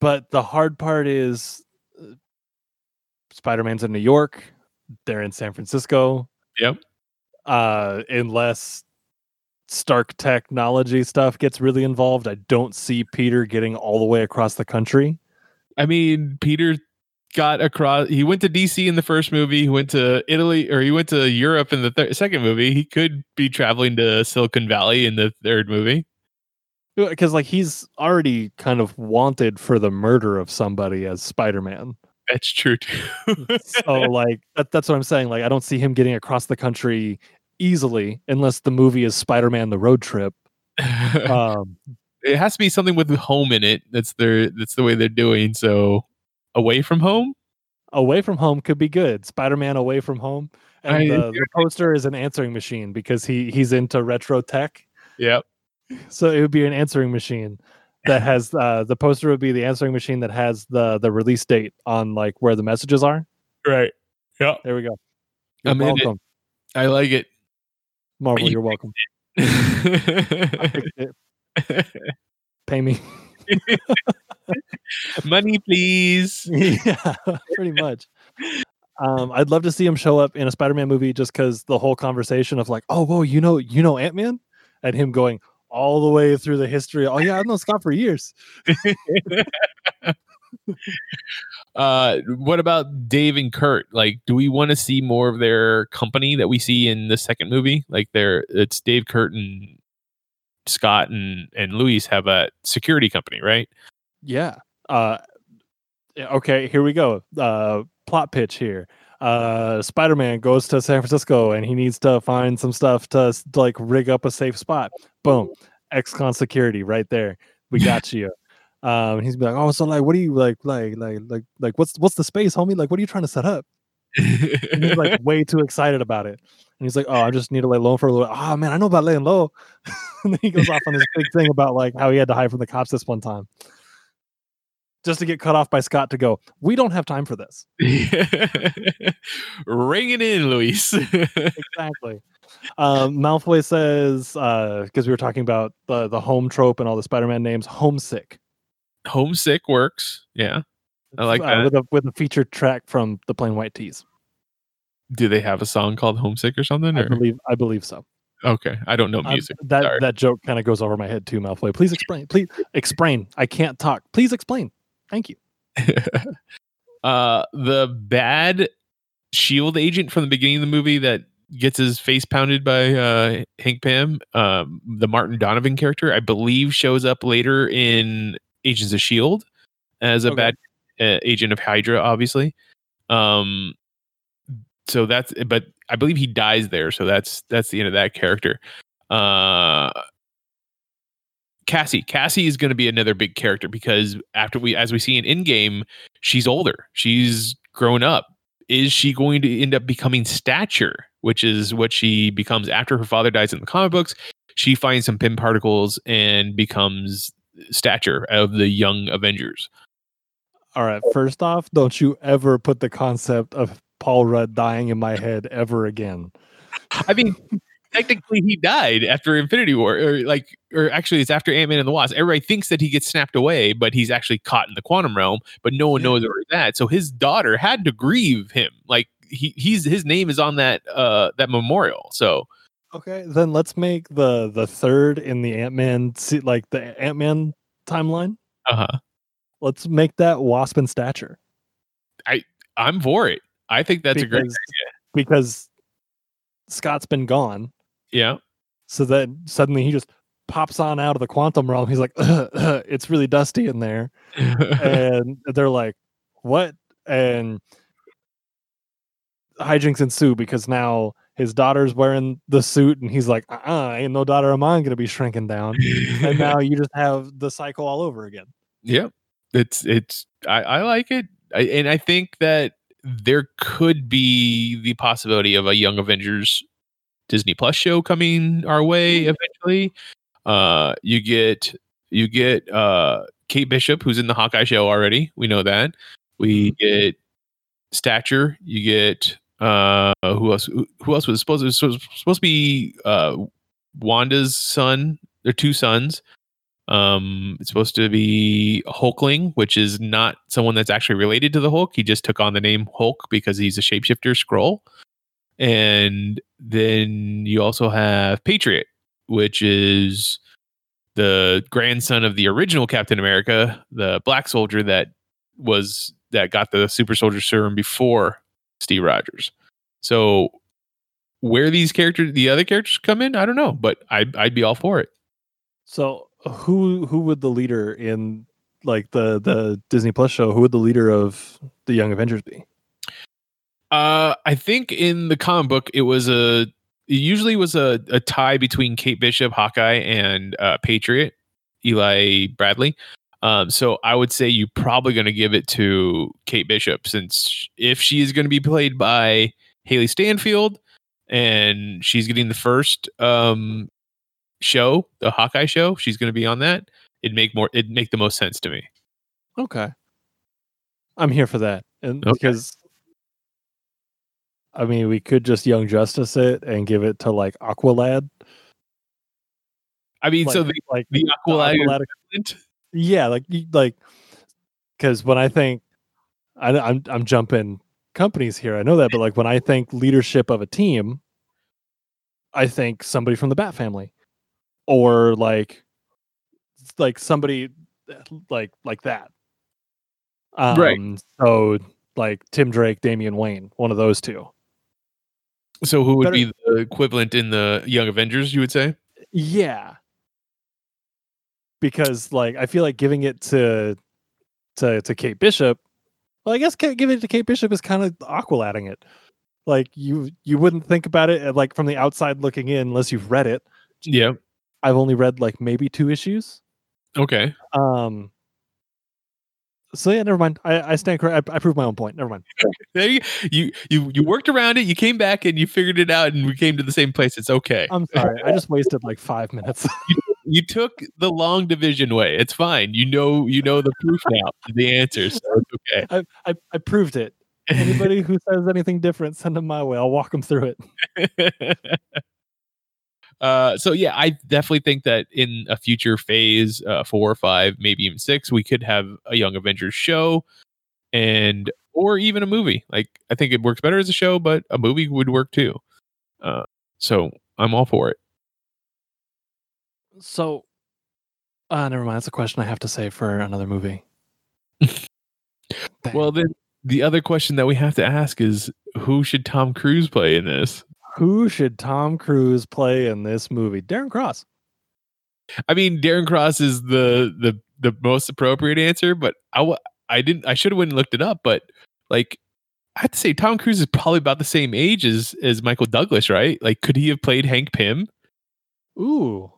but the hard part is uh, Spider-Man's in New York, they're in San Francisco. Yep. Uh unless Stark technology stuff gets really involved, I don't see Peter getting all the way across the country I mean, Peter got across. He went to DC in the first movie. He went to Italy, or he went to Europe in the thir- second movie. He could be traveling to Silicon Valley in the third movie. Uh, because like he's already kind of wanted for the murder of somebody as Spider-Man. That's true too. So like that, that's what I'm saying. Like I don't see him getting across the country easily unless the movie is Spider-Man: The Road Trip. [laughs] Um, it has to be something with home in it. That's their. That's the way they're doing. So, away from home. away from home could be good. Spider-Man away from home, and I- the, the poster is an answering machine because he he's into retro tech. Yep. So it would be an answering machine that has uh, the poster would be the answering machine that has the the release date on like where the messages are. Right. Yeah. There we go. You're I'm in it. welcome, I like it. Marvel. You You're welcome. [laughs] Pay me. [laughs] Money, please. [laughs] yeah, pretty much. Um, I'd love to see him show up in a Spider-Man movie just because the whole conversation of like, oh, whoa, you know, you know Ant-Man, and him going all the way through the history. Oh yeah, I've known Scott for years. Uh, what about Dave and Kurt? Like, do we want to see more of their company that we see in the second movie? Like, they're it's Dave, Kurt, and Scott and and Luis have a security company, right? Yeah. Uh, okay, here we go. Uh, plot pitch here. Uh, Spider-Man goes to San Francisco and he needs to find some stuff to, to like rig up a safe spot. Boom, ex-con security right there. We [laughs] got you. Um, he's be like, oh, so like, what do you like, like, like, like, like, what's what's the space, homie? Like, what are you trying to set up? And he's like [laughs] way too excited about it. And he's like, "Oh, I just need to lay low for a little." Oh man, I know about laying low. [laughs] and then he goes off on this big thing about like how he had to hide from the cops this one time, just to get cut off by Scott to go. We don't have time for this. [laughs] Ring it in, Luis. Exactly. Um, Malfoy says because we were talking about the the home trope and all the Spider-Man names. Homesick. Homesick works. Yeah. I like uh, that. with a with a featured track from the Plain White T's. Do they have a song called Homesick or something? I believe I believe so. Okay, I don't know music. that Sorry. that joke kind of goes over my head too, Malfoy. Please explain. Please explain. I can't talk. Please explain. Thank you. [laughs] uh, the bad shield agent from the beginning of the movie that gets his face pounded by uh, Hank Pym, um, the Martin Donovan character, I believe shows up later in Agents of Shield as a Okay. bad uh, agent of Hydra, obviously. Um, so that's, but I believe he dies there. So that's that's the end of that character. Uh, Cassie. Cassie is going to be another big character because after we, as we see in Endgame, she's older. She's grown up. Is she going to end up becoming Stature, which is what she becomes after her father dies in the comic books? She finds some Pym particles and becomes Stature of the Young Avengers. All right. First off, don't you ever put the concept of Paul Rudd dying in my head ever again. I mean, technically, he died after Infinity War, or like, or actually, it's after Ant Man and the Wasp. Everybody thinks that he gets snapped away, but he's actually caught in the quantum realm. But no one Yeah. knows where that. So his daughter had to grieve him. Like he, he's his name is on that uh that memorial. So Okay, then let's make the the third in the Ant Man like the Ant Man timeline. uh huh. Let's make that Wasp and Stature I I'm for it. I think that's a great. idea because Scott's been gone, Yeah. so that suddenly he just pops on out of the quantum realm. He's like, [laughs] "It's really dusty in there," [laughs] and they're like, "What?" And hijinks ensue because now his daughter's wearing the suit, and he's like, "Uh, ain't no daughter of mine gonna be shrinking down." and [laughs] now you just have the cycle all over again. yeah it's it's i i like it. I, and i think that there could be the possibility of a young avengers disney plus show coming our way eventually. Uh you get you get uh kate bishop who's in the hawkeye show already. We know that. We get stature. You get uh who else who, else was supposed to was supposed to be uh wanda's son their two sons um, it's supposed to be Hulkling, which is not someone that's actually related to the Hulk. He just took on the name Hulk because he's a shapeshifter Skrull. And then you also have Patriot, which is the grandson of the original Captain America, the black soldier that was that got the super soldier serum before Steve Rogers. So where these characters, the other characters come in, I don't know, but I I'd be all for it. So who who would the leader in like the the Disney Plus show? Who would the leader of the Young Avengers be? Uh, I think in the comic book it was a it usually was a, a tie between Kate Bishop, Hawkeye, and uh, Patriot, Eli Bradley. Um, so I would say you're probably going to give it to Kate Bishop since if she is going to be played by Hailee Steinfeld and she's getting the first um, show, the Hawkeye show, she's going to be on that. It'd make more. It'd make the most sense to me. Okay. I'm here for that. And Okay. because I mean we could just Young Justice it and give it to like Aqualad. I mean, Like, so the, like the the Aqualad Aqualad- equivalent- yeah, like like because when I think I, I'm I'm jumping companies here, I know that, but like when I think leadership of a team, I think somebody from the Bat family, or like like somebody like like that. Um, Right. So like Tim Drake, Damian Wayne, one of those two. So who would Better- be the equivalent in the Young Avengers? You would say? Yeah. Because like I feel like giving it to to to Kate Bishop, well, I guess giving it to Kate Bishop is kind of aqualatting it. Like you you wouldn't think about it uh, like from the outside looking in unless you've read it. Yeah. I've only read like maybe two issues. Okay. Um so yeah, never mind. I, I stand correct. I, I proved my own point. Never mind. [laughs] There you, you you you worked around it. You came back and you figured it out, and we came to the same place. It's okay. I'm sorry. I just wasted like five minutes. [laughs] you took the long division way. It's fine. You know you know the proof now, the answer. So it's I, I I proved it. Anybody who [laughs] says anything different, send them my way. I'll walk them through it. [laughs] uh, so yeah, I definitely think that in a future phase, uh, four or five, maybe even six, we could have a Young Avengers show, and or even a movie. Like I think it works better as a show, but a movie would work too. Uh, so I'm all for it. So, uh, never mind. That's a question I have to say for another movie. [laughs] Well, then the other question that we have to ask is, who should Tom Cruise play in this? who should Tom Cruise play in this movie? Darren Cross. I mean, Darren Cross is the the the most appropriate answer, but I I didn't I should have went and looked it up, but like I have to say Tom Cruise is probably about the same age as as Michael Douglas, right? Like, could he have played Hank Pym? Ooh,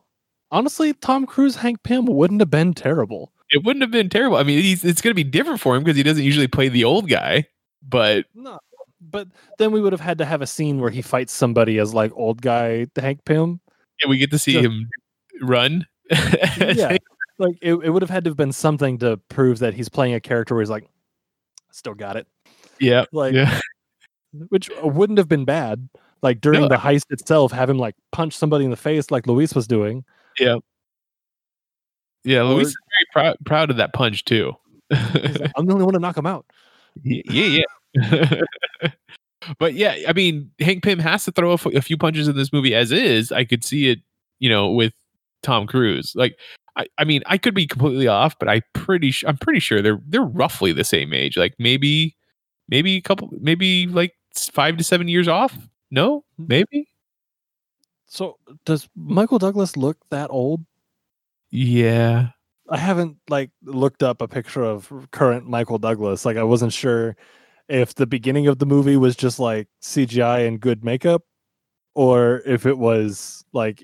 honestly, Tom Cruise, Hank Pym wouldn't have been terrible. It wouldn't have been terrible. I mean, he's, it's going to be different for him because he doesn't usually play the old guy, but No, but then we would have had to have a scene where he fights somebody as like old guy Hank Pym. yeah, we get to see So- him run. [laughs] Yeah, like it, it would have had to have been something to prove that he's playing a character where he's like, still got it. yeah, Like, yeah. which wouldn't have been bad. Like during No, the heist itself, have him like punch somebody in the face like Luis was doing. Yeah, Yeah, Luis is very proud proud of that punch too. Like, [laughs] I'm the only one to knock him out. Yeah, yeah. [laughs] but yeah, I mean, Hank Pym has to throw a, f- a few punches in this movie as is. I could see it, you know, with Tom Cruise. Like, I, I mean, I could be completely off, but I pretty, su- I'm pretty sure they're they're roughly the same age. Like maybe, maybe a couple, maybe like five to seven years off. No, mm-hmm. maybe. So does Michael Douglas look that old? Yeah. I haven't like looked up a picture of current Michael Douglas. Like I wasn't sure if the beginning of the movie was just like CGI and good makeup or if it was like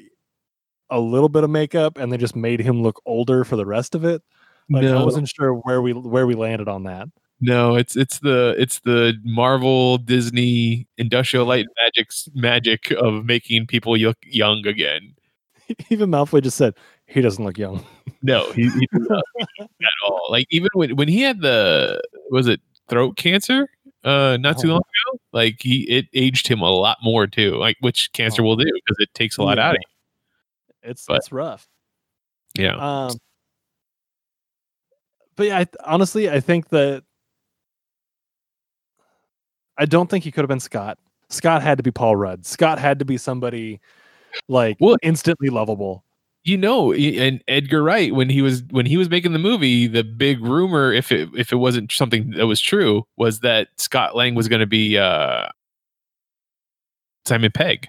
a little bit of makeup and they just made him look older for the rest of it. Like I wasn't sure where we where we landed on that. No, it's it's the it's the Marvel Disney Industrial Light and [laughs] Magic's magic of making people look young again. [laughs] Even Malfoy just said he doesn't look young. [laughs] No, he, he at all. Like even when when he had the was it throat cancer uh not too Oh. long ago, like he it aged him a lot more too. Like which cancer Oh. will do because it takes a lot out of you. It's But- it's rough. Yeah. Um, but yeah, I, honestly, I think that I don't think he could have been Scott. Scott had to be Paul Rudd. Scott had to be somebody like Well- instantly lovable. you know, and Edgar Wright when he was when he was making the movie, the big rumor, if it if it wasn't something that was true, was that Scott Lang was going to be uh, Simon Pegg.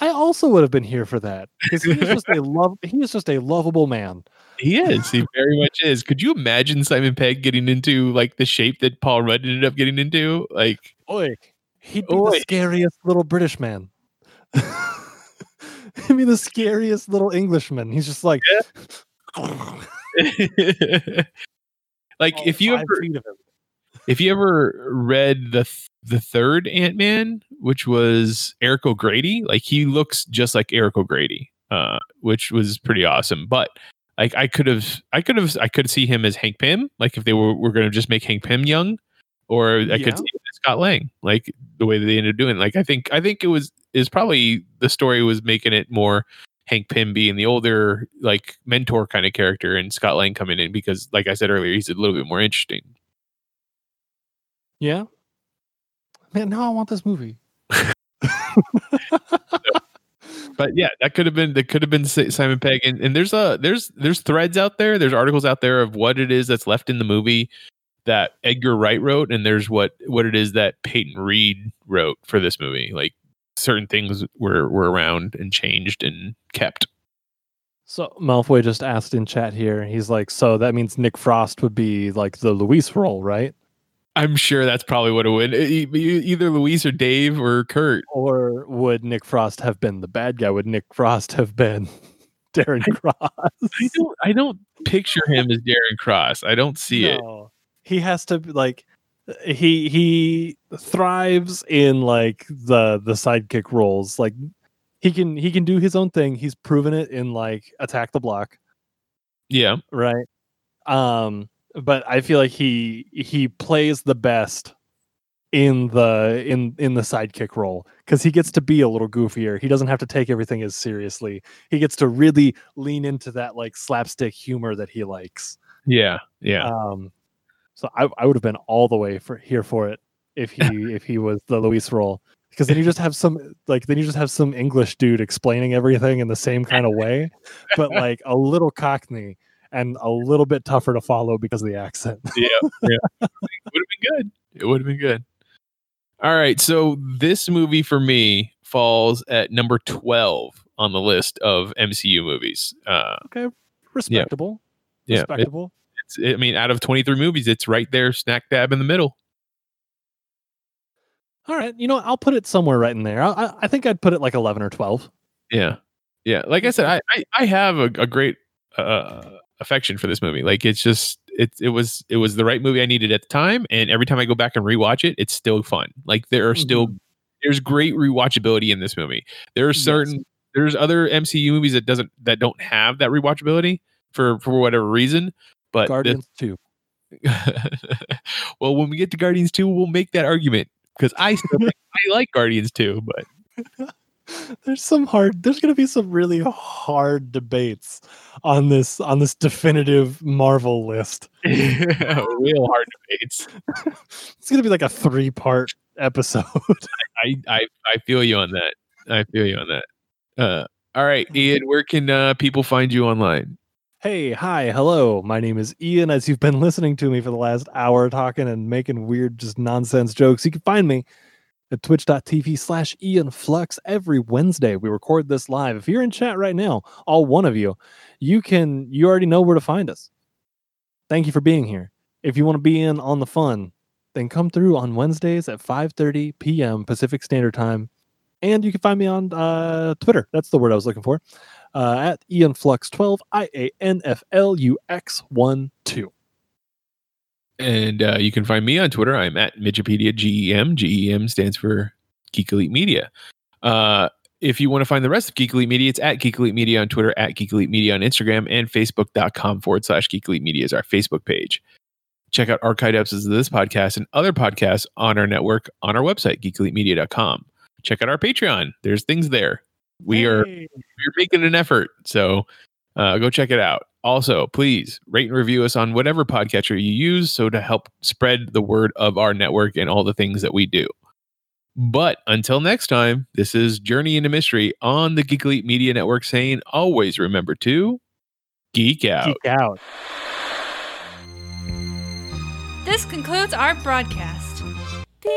I also would have been here for that because he is just a [laughs] love. He is just a lovable man. He is. He very much is. Could you imagine Simon Pegg getting into like the shape that Paul Rudd ended up getting into? Like, Oi, he'd be Oi. the scariest little British man. [laughs] he'd be the scariest little Englishman. He's just like, [laughs] like all if you ever feet of him. if you ever read the th- the third Ant Man, which was Eric O'Grady, like he looks just like Eric O'Grady, uh, which was pretty awesome. But like I could have, I could have, I could see him as Hank Pym, like if they were were going to just make Hank Pym young, or I Yeah. could see him as Scott Lang, like the way that they ended up doing. Like I think, I think it was is probably the story was making it more Hank Pym being the older like mentor kind of character, and Scott Lang coming in because, like I said earlier, he's a little bit more interesting. Yeah. Man, now I want this movie. [laughs] [laughs] but yeah, that could have been that could have been Simon Pegg, and, and there's a there's there's threads out there, there's articles out there of what it is that's left in the movie that Edgar Wright wrote, and there's what what it is that Peyton Reed wrote for this movie. Like certain things were were around and changed and kept. So Malfoy just asked in chat here. He's like, so that means Nick Frost would be like the Luis role, right? I'm sure that's probably what it would either Luis or Dave or Kurt. Or would Nick Frost have been the bad guy? Would Nick Frost have been [laughs] Darren Cross? I don't I don't picture him as Darren Cross. I don't see it. No. He has to like he he thrives in like the the sidekick roles. Like he can he can do his own thing. He's proven it in like Attack the Block, Yeah. right? Um but I feel like he he plays the best in the in in the sidekick role because he gets to be a little goofier. He doesn't have to take everything as seriously. He gets to really lean into that like slapstick humor that he likes. Yeah. Yeah. Um, so I, I would have been all the way for here for it if he [laughs] if he was the Luis role because then you just have some like then you just have some English dude explaining everything in the same kind of way, but like a little Cockney and a little bit tougher to follow because of the accent. [laughs] yeah, yeah. It would have been good. It would have been good. All right, so this movie for me falls at number twelve on the list of MCU movies. Uh, Okay, respectable. yeah, it- respectable. it's, I mean, out of twenty three movies, it's right there, snack dab in the middle. all right, you know I'll put it somewhere right in there. I, I, I think I'd put it like eleven or twelve. Yeah, yeah. Like I said, I I, I have a, a great uh, affection for this movie. Like it's just it it was it was the right movie I needed at the time, and every time I go back and rewatch it, it's still fun. Like there are still mm-hmm. there's great rewatchability in this movie. There are Yes. certain there's other MCU movies that doesn't that don't have that rewatchability for for whatever reason. But this- Guardians two. [laughs] well, when we get to Guardians 2, we'll make that argument because I still [laughs] think I like Guardians 2, but [laughs] [laughs] there's some hard there's going to be some really hard debates on this on this definitive marvel list [laughs] yeah, real hard debates. [laughs] it's going to be like a three part episode I, I I feel you on that. I feel you on that. Uh, all right, Ian, where can uh, people find you online? hey hi hello my name is ian as you've been listening to me for the last hour talking and making weird just nonsense jokes you can find me at twitch.tv slash ian flux every wednesday. We record this live. If you're in chat right now all one of you you can you already know where to find us. Thank you for being here. If you want to be in on the fun then come through on wednesdays at 5.30 p.m pacific standard time. And you can find me on uh, twitter. That's the word i was looking for. Uh, at ianflux12 i-a-n-f-l-u-x-1-2 And uh, you can find me on Twitter. I'm at Midgepedia GEM. GEM stands for Geek Elite Media. Uh, if you want to find the rest of Geek Elite Media, it's at Geek Elite Media on Twitter, at Geek Elite Media on Instagram, and Facebook.com forward slash Geek Elite Media is our Facebook page. Check out archived episodes of this podcast and other podcasts on our network on our website, geekelitemedia.com. Check out our Patreon. There's things there. We are we're making an effort. So uh, go check it out. Also, please rate and review us on whatever podcatcher you use so to help spread the word of our network and all the things that we do. But until next time, this is Journey into Mystery on the Geek Elite Media Network saying always remember to geek out. Geek out. This concludes our broadcast. Beep.